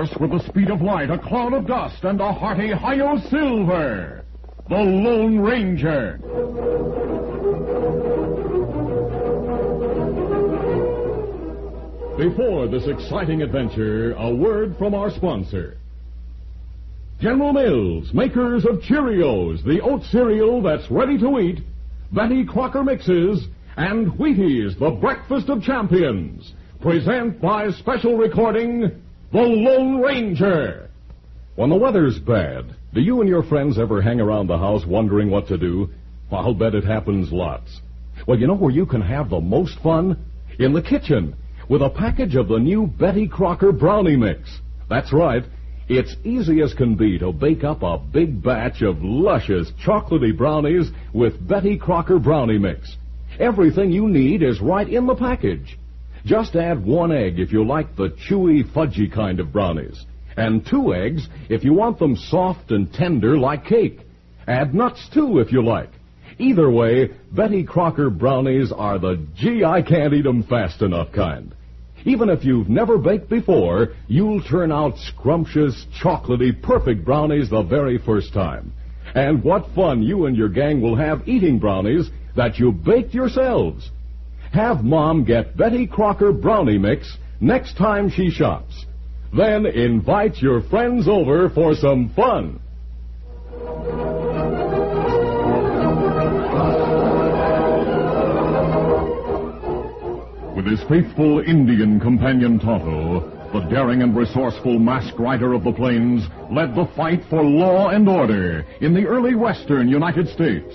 Horse with the speed of light, a cloud of dust, and a hearty Hi-Yo Silver! The Lone Ranger! Before this exciting adventure, a word from our sponsor. General Mills, makers of Cheerios, the oat cereal that's ready to eat, Betty Crocker Mixes, and Wheaties, the breakfast of champions, present by special recording, The Lone Ranger. When the weather's bad, do you and your friends ever hang around the house wondering what to do? I'll bet it happens lots. Well, you know where you can have the most fun? In the kitchen, with a package of the new Betty Crocker Brownie Mix. That's right. It's easy as can be to bake up a big batch of luscious chocolatey brownies with Betty Crocker Brownie Mix. Everything you need is right in the package. Just add one egg if you like the chewy, fudgy kind of brownies, and two eggs if you want them soft and tender like cake. Add nuts too if you like. Either way, Betty Crocker brownies are the gee, I can't eat 'em fast enough kind. Even if you've never baked before, you'll turn out scrumptious, chocolatey, perfect brownies the very first time. And what fun you and your gang will have eating brownies that you baked yourselves. Have Mom get Betty Crocker Brownie Mix next time she shops. Then invite your friends over for some fun. With his faithful Indian companion Tonto, the daring and resourceful masked rider of the plains led the fight for law and order in the early western United States.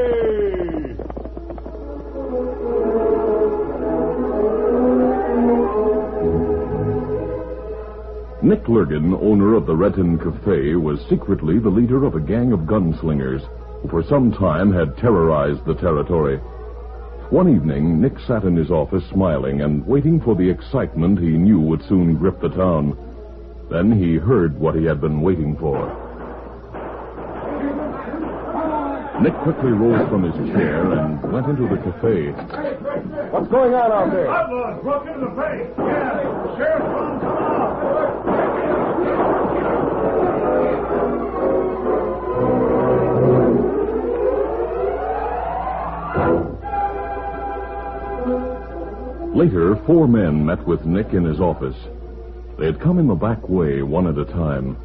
Nick Lurgan, owner of the Renton Cafe, was secretly the leader of a gang of gunslingers who for some time had terrorized the territory. One evening, Nick sat in his office smiling and waiting for the excitement he knew would soon grip the town. Then he heard what he had been waiting for. Nick quickly rose from his chair and went into the cafe. What's going on out there? Outlaws broke into the place. Yeah, sheriff's on, come on. Later, four men met with Nick in his office. They had come in the back way, one at a time.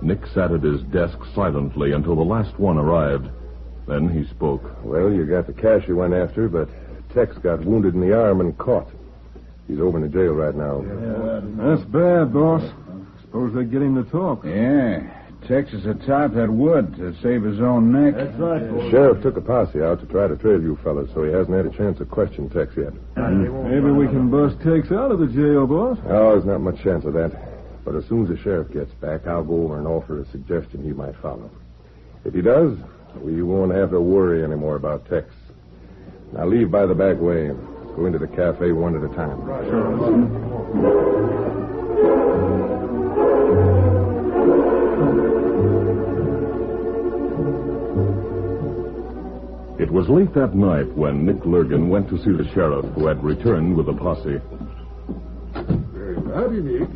Nick sat at his desk silently until the last one arrived. Then he spoke. Well, you got the cash you went after, but Tex got wounded in the arm and caught. He's over in the jail right now. That's bad, boss. Suppose they get him to talk. Yeah. Tex is a type that would to save his own neck. That's right, The sheriff took a posse out to try to trail you fellas, so he hasn't had a chance to question Tex yet. Maybe we can bust Tex out of the jail, boss. Oh, there's not much chance of that. But as soon as the sheriff gets back, I'll go over and offer a suggestion he might follow. If he does, we won't have to worry anymore about Tex. Now leave by the back way. Go into the cafe one at a time. It was late that night when Nick Lurgan went to see the sheriff, who had returned with a posse. Very Howdy, Nick.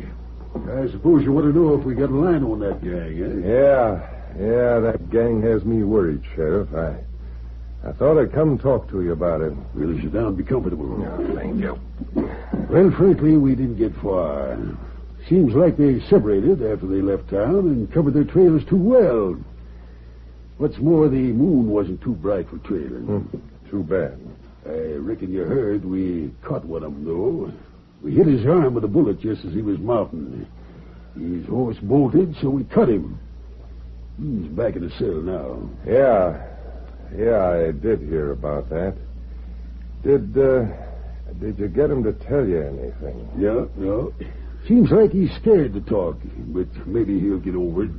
I suppose you want to know if we got a line on that gang, eh? Yeah, yeah, that gang has me worried, Sheriff. I I thought I'd come talk to you about it. Well, sit down and be comfortable. thank you. Well, frankly, we didn't get far. Seems like they separated after they left town and covered their trails too well. What's more, the moon wasn't too bright for trailing. Hmm, Too bad. I reckon you heard we caught one of them, though. We hit his arm with a bullet just as he was mounting. His horse bolted, so we cut him. He's back in the cell now. Yeah. Yeah, I did hear about that. Did, uh, did you get him to tell you anything? Yeah, no. Seems like he's scared to talk, but maybe he'll get over it.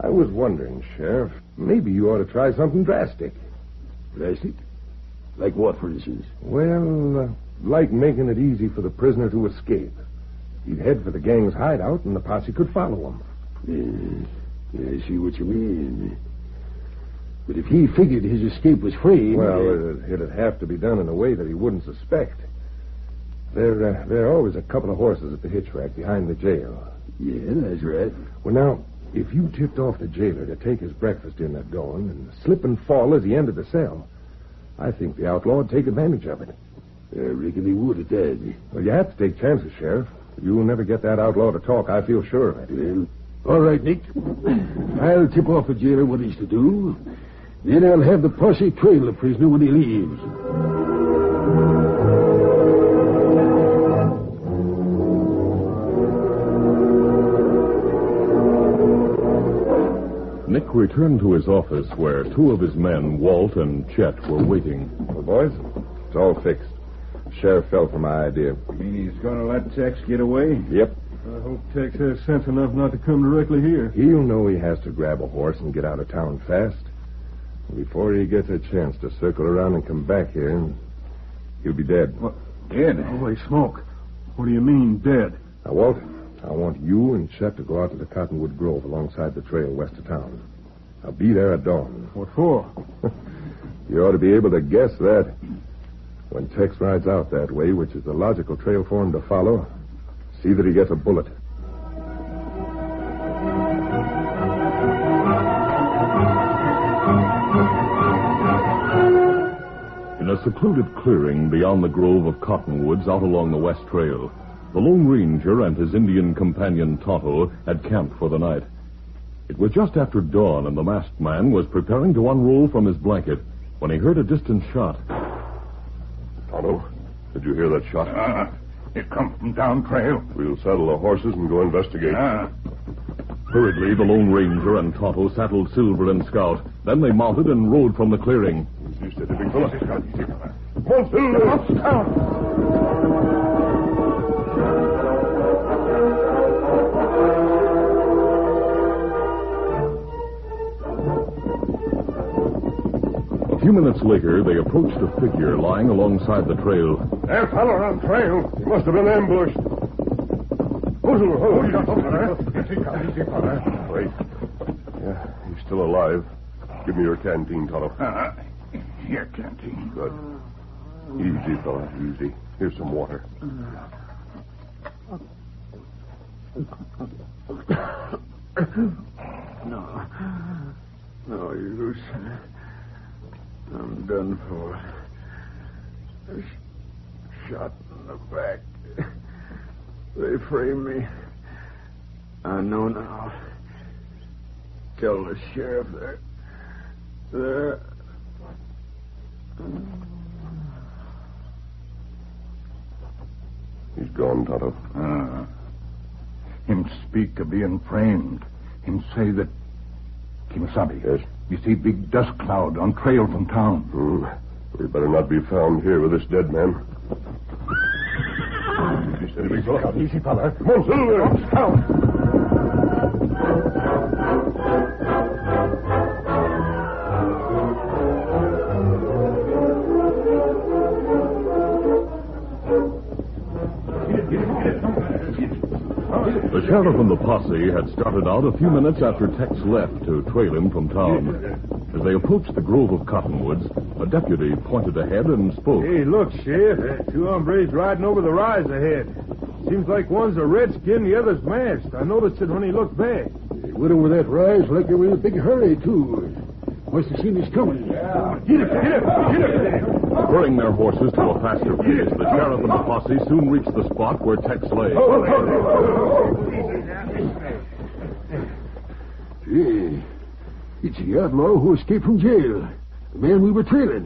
I was wondering, Sheriff, maybe you ought to try something drastic. Drastic? Like what, for instance? Well, uh, like making it easy for the prisoner to escape. He'd head for the gang's hideout and the posse could follow him. Yeah, yeah, I see what you mean. But if he figured his escape was free. Well, it'd, it'd have to be done in a way that he wouldn't suspect. There, uh, there are always a couple of horses at the hitch rack behind the jail. Yeah, that's right. Well, now, if you tipped off the jailer to take his breakfast in at dawn and slip and fall as he entered the cell, I think the outlaw would take advantage of it. I reckon he would at that. Well, you have to take chances, Sheriff. You'll never get that outlaw to talk. I feel sure of it. Well, all right, Nick. I'll tip off the jailer what he's to do. Then I'll have the posse trail the prisoner when he leaves. Nick returned to his office where two of his men, Walt and Chet, were waiting. Well, boys, it's all fixed. Sheriff fell for my idea. You mean he's going to let Tex get away? Yep. I hope Tex has sense enough not to come directly here. He'll know he has to grab a horse and get out of town fast. Before he gets a chance to circle around and come back here, he'll be dead. What? Dead? Oh, holy smoke. What do you mean, dead? Now, Walt, I want you and Chet to go out to the Cottonwood Grove alongside the trail west of town. I'll be there at dawn. What for? You ought to be able to guess that. When Tex rides out that way, which is the logical trail for him to follow, see that he gets a bullet. In a secluded clearing beyond the grove of cottonwoods out along the West Trail, the Lone Ranger and his Indian companion Tonto had camped for the night. It was just after dawn, and the masked man was preparing to unroll from his blanket when he heard a distant shot. Tonto, did you hear that shot? Uh, it come from down trail. We'll saddle the horses and go investigate. Uh, Hurriedly, the Lone Ranger and Tonto saddled Silver and Scout. Then they mounted and rode from the clearing. Easy, steady, big fella. easy, Scout, easy, fella. Come on, Silver. Scout. A few minutes later, they approached a figure lying alongside the trail. That fellow on trail. He must have been ambushed. Who's Silver? Hold Easy, on. fella. Easy, Scout, easy, fella. Wait. Yeah, he's still alive. Give me your canteen, Tonto. Uh, here, Canteen. Good. Easy, fella, easy. Here's some water. No. No use. I'm done for. Shot in the back. They framed me. I know now. Tell the sheriff there. There. He's gone, Tonto. Uh, him speak of being framed. Him say that. Kimasabi. Yes? You see big dust cloud on trail from town. Hmm. We better not be found here with this dead man. Easy, steady, fella. Easy, fella. Come on, Silver. Sheriff and the posse had started out a few minutes after Tex left to trail him from town. As they approached the grove of cottonwoods, a deputy pointed ahead and spoke. Hey, look, Sheriff. Two hombres riding over the rise ahead. Seems like one's a redskin, the other's masked. I noticed it when he looked back. They went over that rise like they were in a big hurry, too. Must have seen us coming. Yeah. Get it, get it, get it. Spurring their horses to a faster pace, the sheriff and the posse soon reached the spot where Tex lay. Oh, oh, oh, Gee, it's the outlaw who escaped from jail. The man we were trailing.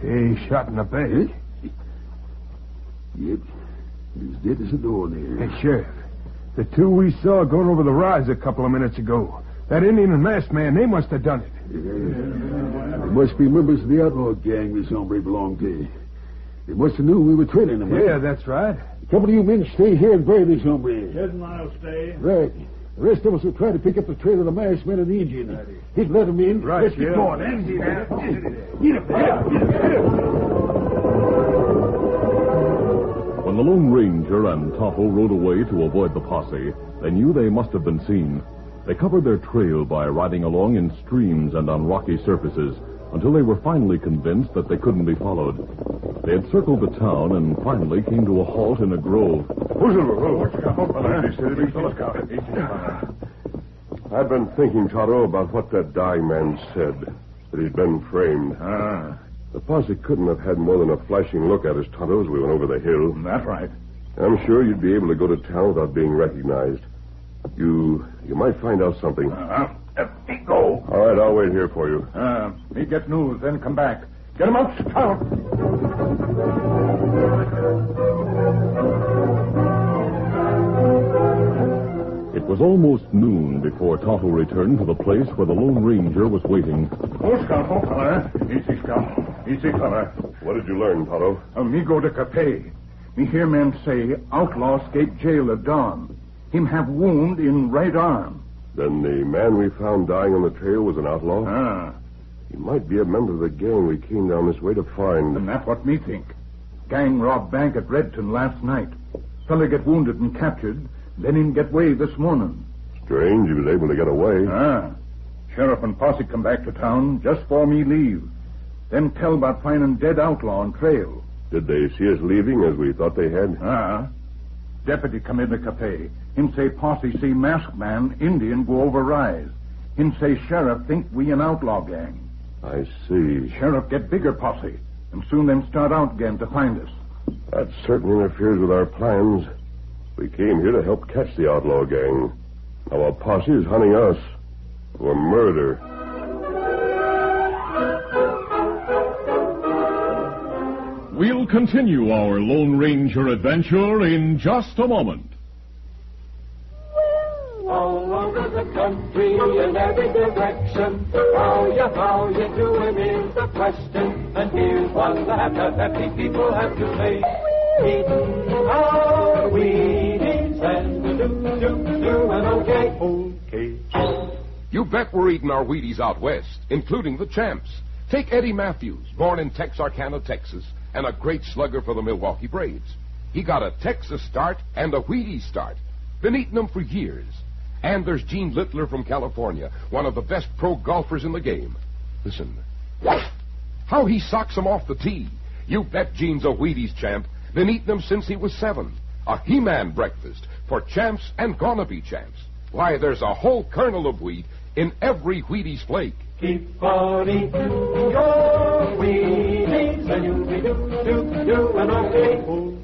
He shot in the bed. Yep. He's dead as a doornail. Hey, Sheriff. The two we saw going over the rise a couple of minutes ago. That Indian and masked man, they must have done it. They must be members of the outlaw gang this hombre belonged to. They must have knew we were trailing them. Yeah, that's right. A couple of you men stay here and bury this hombre. Ted and I'll stay. Right. The rest of us will try to pick up the trail of the masked man and the Indian. He'd let him in. Right, Let's get yeah. going. Easy now. Get up, get up, get up, get up. When the Lone Ranger and Tonto rode away to avoid the posse, they knew they must have been seen. They covered their trail by riding along in streams and on rocky surfaces until they were finally convinced that they couldn't be followed. They had circled the town and finally came to a halt in a grove. I've been thinking, Tonto, about what that dying man said. That he'd been framed. Ah, The posse couldn't have had more than a flashing look at us, Tonto, as we went over the hill. that's right. I'm sure you'd be able to go to town without being recognized. You you might find out something. Uh, let me go. All right, I'll wait here for you. Uh, me get news, then come back. Get him out, scout. It was almost noon before Tonto returned to the place where the Lone Ranger was waiting. Oh, Scout, oh, fella. Easy, Scout. Easy, fella. What did you learn, Tonto? Uh, me go to Capet. Me hear men say outlaw escape jail at dawn. Him have wound in right arm. Then the man we found dying on the trail was an outlaw? Ah, He might be a member of the gang we came down this way to find. and that's what me think. Gang robbed bank at Redton last night. Fella get wounded and captured, then him get way this morning. Strange he was able to get away. Ah. Sheriff and posse come back to town just for me leave. Then tell about finding dead outlaw on trail. Did they see us leaving as we thought they had? Ah. Deputy come in the cafe. Him say posse see masked man, Indian go over rise. Him say sheriff think we an outlaw gang. I see. Sheriff get bigger posse, and soon them start out again to find us. That certainly interferes with our plans. We came here to help catch the outlaw gang. Now our posse is hunting us for murder. We'll continue our Lone Ranger adventure in just a moment. All over the country in every direction. How you, how you doing is the question. And here's one that the happy people have to make. Eating our ah, Wheaties and do, do, doing okay. Okay. You bet we're eating our Wheaties out west, including the champs. Take Eddie Matthews, born in Texarkana, Texas, and a great slugger for the Milwaukee Braves. He got a Texas start and a Wheaties start. Been eating them for years. And there's Gene Littler from California, one of the best pro golfers in the game. Listen. How he socks them off the tee. You bet Gene's a Wheaties champ. Been eating them since he was seven. A He-Man breakfast for champs and gonna be champs. Why, there's a whole kernel of wheat in every Wheaties flake. Keep on eating your Wheaties and you'll be do, do, doing okay.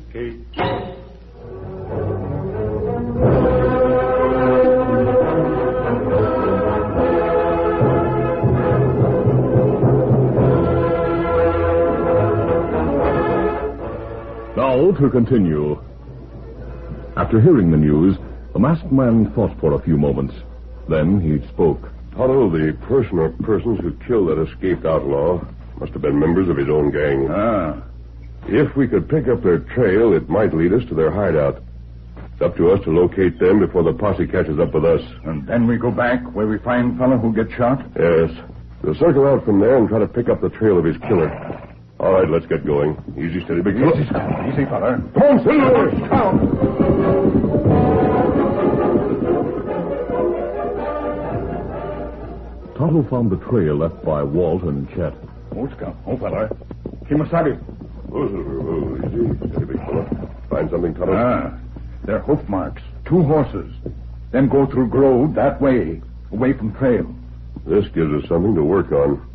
Okay. Now to continue. After hearing the news, the masked man thought for a few moments. Then he spoke. Tonto, the person or persons who killed that escaped outlaw must have been members of his own gang. Ah. If we could pick up their trail, it might lead us to their hideout. It's up to us to locate them before the posse catches up with us. And then we go back where we find fella who gets shot? Yes. We'll circle out from there and try to pick up the trail of his killer. All right, let's get going. Easy, steady, big fella. Easy. Easy, fella. Come on, Silver! Tonto found the trail left by Walt and Chet. Oh, Scout. Oh, fella. Kimasabi. Oh, Silver, oh, easy, steady, big fella. Find something, Tonto? Ah. They're hoof marks. Two horses. Then go through grove that way, away from trail. This gives us something to work on.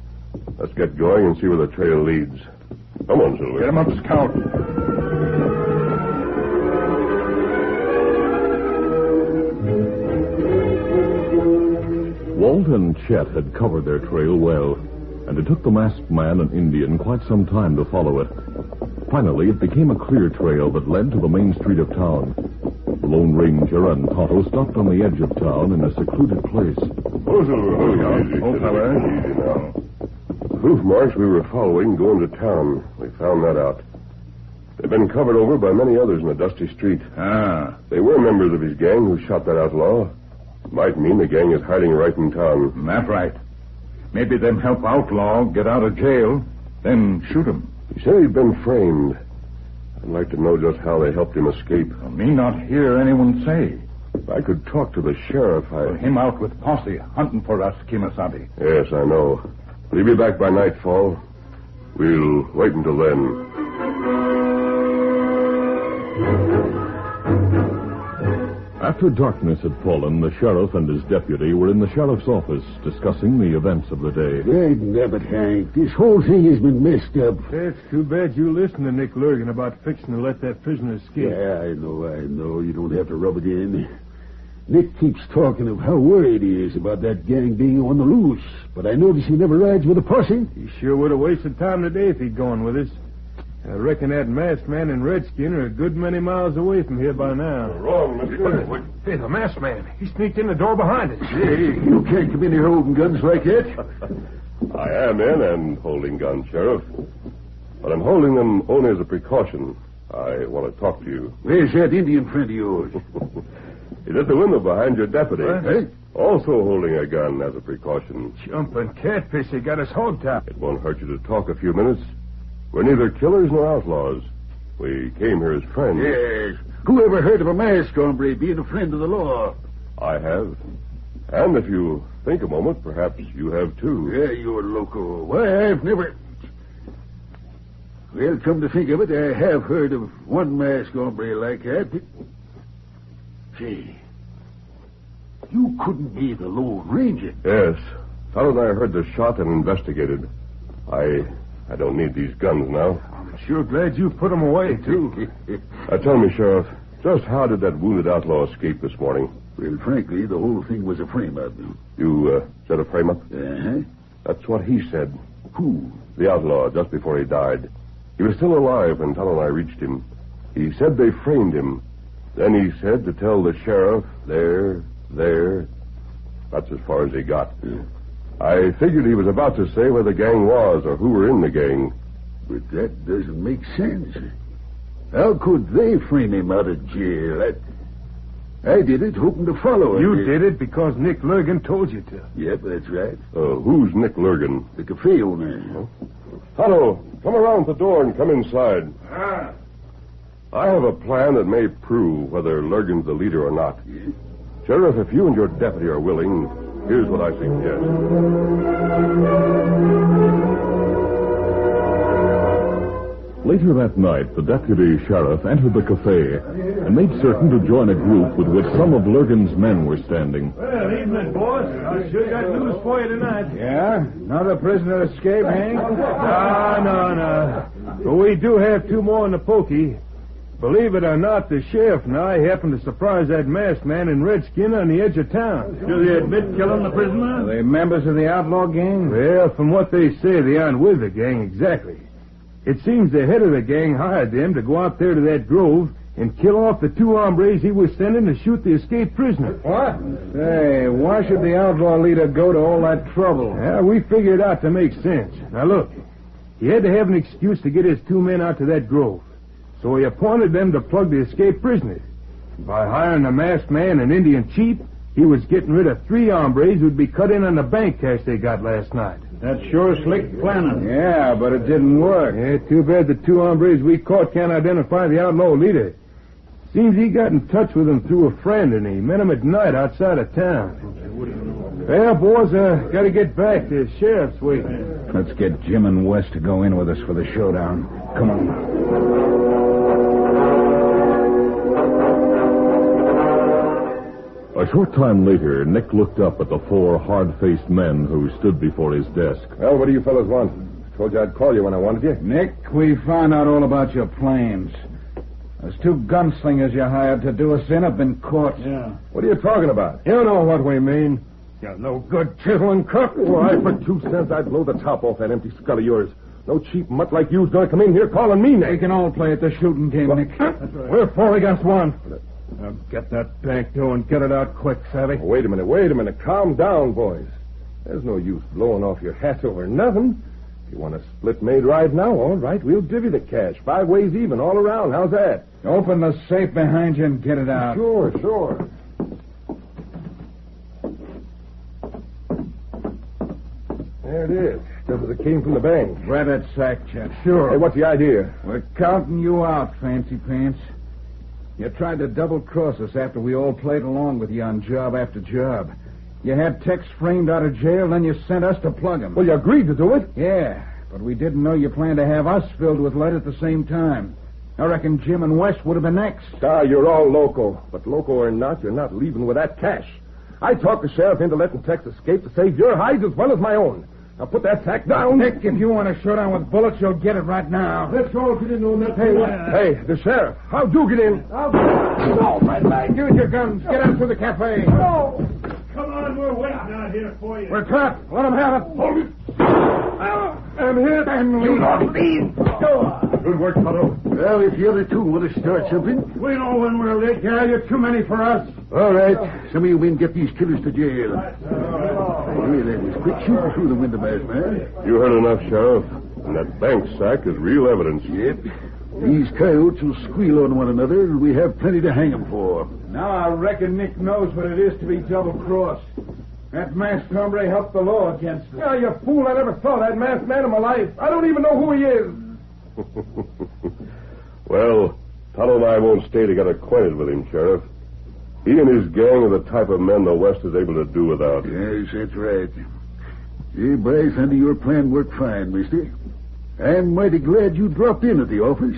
Let's get going and see where the trail leads. Come on, Silver. Get him up, Scout. Walt and Chet had covered their trail well. and it took the masked man and Indian quite some time to follow it. Finally, it became a clear trail that led to the main street of town. The Lone Ranger and Tonto stopped on the edge of town in a secluded place. Who's easy, Oh, fella. Easy now. The hoof marks we were following going to town. We found that out. They've been covered over by many others in the dusty street. Ah, They were members of his gang who shot that outlaw. Might mean the gang is hiding right in town. that right. Maybe them help outlaw get out of jail, then shoot him. He said he'd been framed. I'd like to know just how they helped him escape. Me not hear anyone say. If I could talk to the sheriff, I... Him out with posse hunting for us, Kimasabi. Yes, I know. Will he be back by nightfall? We'll wait until then. After darkness had fallen, the sheriff and his deputy were in the sheriff's office discussing the events of the day. Great nabbit, Hank. This whole thing has been messed up. It's too bad you listened to Nick Lurgan about fixing to let that prisoner escape. Yeah, I know, I know. You don't have to rub it in. Nick keeps talking of how worried he is about that gang being on the loose, but I notice he never rides with a posse. He sure would have wasted time today if he'd gone with us. I reckon that masked man and Redskin are a good many miles away from here by now. Wrong, mister. Hey, the masked man. He sneaked in the door behind us. Hey, you can't come in here holding guns like that. I am in and holding guns, Sheriff. But I'm holding them only as a precaution. I want to talk to you. Where's that Indian friend of yours? He's at the window behind your deputy. What? Hey, Also holding a gun as a precaution. Jumping catfish, he got us hogtied. It won't hurt you to talk a few minutes. We're neither killers nor outlaws. We came here as friends. yes. Who ever heard of a masked hombre being a friend of the law? I have. And if you think a moment, perhaps you have too. Yeah, you're loco. Why, I've never. Well, come to think of it, I have heard of one masked hombre like that. But... Say, you couldn't be the Lone Ranger. Yes. Tonto and I heard the shot and investigated. I I don't need these guns now. I'm sure glad you put them away, too. Now tell me, Sheriff, just how did that wounded outlaw escape this morning? Well, frankly, the whole thing was a frame-up. You uh, set a frame up? Uh-huh. That's what he said. Who? The outlaw, just before he died. He was still alive when Tonto and I reached him. He said they framed him. Then he said to tell the sheriff, there, there. That's as far as he got. I figured he was about to say where the gang was or who were in the gang. But that doesn't make sense. How could they frame him out of jail? I, I did it hoping to follow him. You did it because Nick Lurgan told you to. Yep, that's right. Uh, who's Nick Lurgan? The cafe owner. Tonto, come around the door and come inside. Ah. I have a plan that may prove whether Lurgan's the leader or not. Sheriff, if you and your deputy are willing, here's what I suggest. Later that night, the deputy sheriff entered the cafe and made certain to join a group with which some of Lurgan's men were standing. Well, evening, boss. I sure got news for you tonight. Yeah? Another prisoner escape, Hank? Eh? No, no, no. But we do have two more in the pokey. Believe it or not, the sheriff and I happened to surprise that masked man in Redskin on the edge of town. Do they admit killing the prisoner? Are they members of the outlaw gang? Well, from what they say, they aren't with the gang exactly. It seems the head of the gang hired them to go out there to that grove and kill off the two hombres he was sending to shoot the escaped prisoner. What? Say, why should the outlaw leader go to all that trouble? Yeah, we figured it out to make sense. Now look, he had to have an excuse to get his two men out to that grove. So he appointed them to plug the escaped prisoners. By hiring a masked man and Indian chief, he was getting rid of three hombres who'd be cut in on the bank cash they got last night. That's sure slick planning. Yeah, but it didn't work. Yeah, too bad the two hombres we caught can't identify the outlaw leader. Seems he got in touch with him through a friend, and he met him at night outside of town. Well, boys, uh, gotta get back. The sheriff's waiting. Let's get Jim and West to go in with us for the showdown. Come on. A short time later, Nick looked up at the four hard-faced men who stood before his desk. Well, what do you fellows want? I told you I'd call you when I wanted you. Nick, we found out all about your plans. Those two gunslingers you hired to do us in have been caught. Yeah. What are you talking about? You know what we mean. You're no good chiseling cook. Why, for two cents, I'd blow the top off that empty skull of yours. No cheap mutt like you's gonna come in here calling me names. We can all play at the shooting game, Nick. We're four against one. Uh, Now get that bank dough and get it out quick, Savvy. Oh, wait a minute, wait a minute. Calm down, boys. There's no use blowing off your hat over nothing. If you want a split made right now, all right, we'll give you the cash. Five ways even, all around. How's that? Open the safe behind you and get it out. Sure, sure. There it is. Just as it came from the bank. Grab that sack, Chet. Sure. Hey, what's the idea? We're counting you out, Fancy Pants. You tried to double cross us after we all played along with you on job after job. You had Tex framed out of jail, then you sent us to plug him. Well, you agreed to do it. Yeah, but we didn't know you planned to have us filled with lead at the same time. I reckon Jim and West would have been next. Ah, you're all loco. But loco or not, you're not leaving with that cash. I talked the sheriff into letting Tex escape to save your hides as well as my own. Now put that sack down. Nick, if you want to show down with bullets, you'll get it right now. Let's all get in on that. Hey, hey, the sheriff. How do you get in? I'll No, Red Light, use your guns. Get out to the cafe. No. Come on, we're waiting out here for you. We're trapped. Let them have it. Hold it. I'm hit. And you don't leave. Good work, Tonto. Well, if the other two want to start something. We know when we're late, Gal. You're too many for us. All right. Some of you men get these killers to jail. Hey, that was quick shooting through the window, masked man. You heard enough, Sheriff. And that bank sack is real evidence. Yep. These coyotes will squeal on one another, and we have plenty to hang 'em for. Now I reckon Nick knows what it is to be double-crossed. That masked hombre helped the law against us. Yeah, you fool. I never saw that masked man in my life. I don't even know who he is. well, Tonto and I won't stay to get acquainted with him, Sheriff. He and his gang are the type of men the West is able to do without. Yes, that's right. Hey, Bryce, under your plan worked fine, mister. I'm mighty glad you dropped in at the office.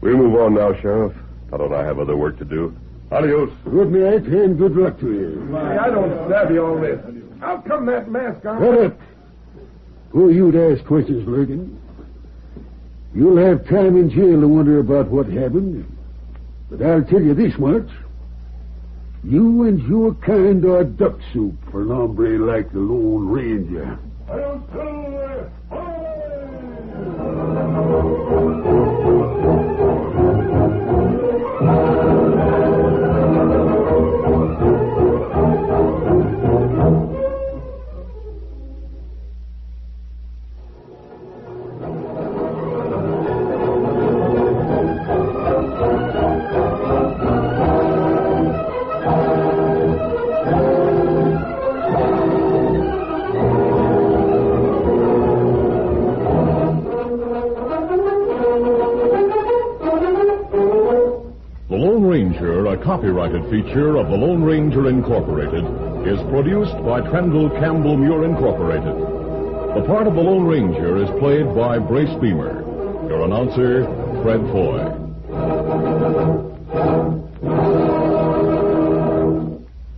We'll move on now, Sheriff. Tonto and I have other work to do. Adios. Good night, and good luck to you. Hey, I don't savvy all this. How come that mask on? Shut up. Who are you to ask questions, Lurgan? You'll have time in jail to wonder about what happened. But I'll tell you this much. You and your kind are duck soup for an hombre like the Lone Ranger. Copyrighted feature of the Lone Ranger Incorporated, is produced by Trendle Campbell Meurer Incorporated. The part of the Lone Ranger is played by Brace Beemer. Your announcer, Fred Foy.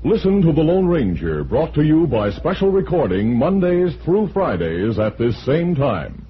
Listen to The Lone Ranger, brought to you by special recording Mondays through Fridays at this same time.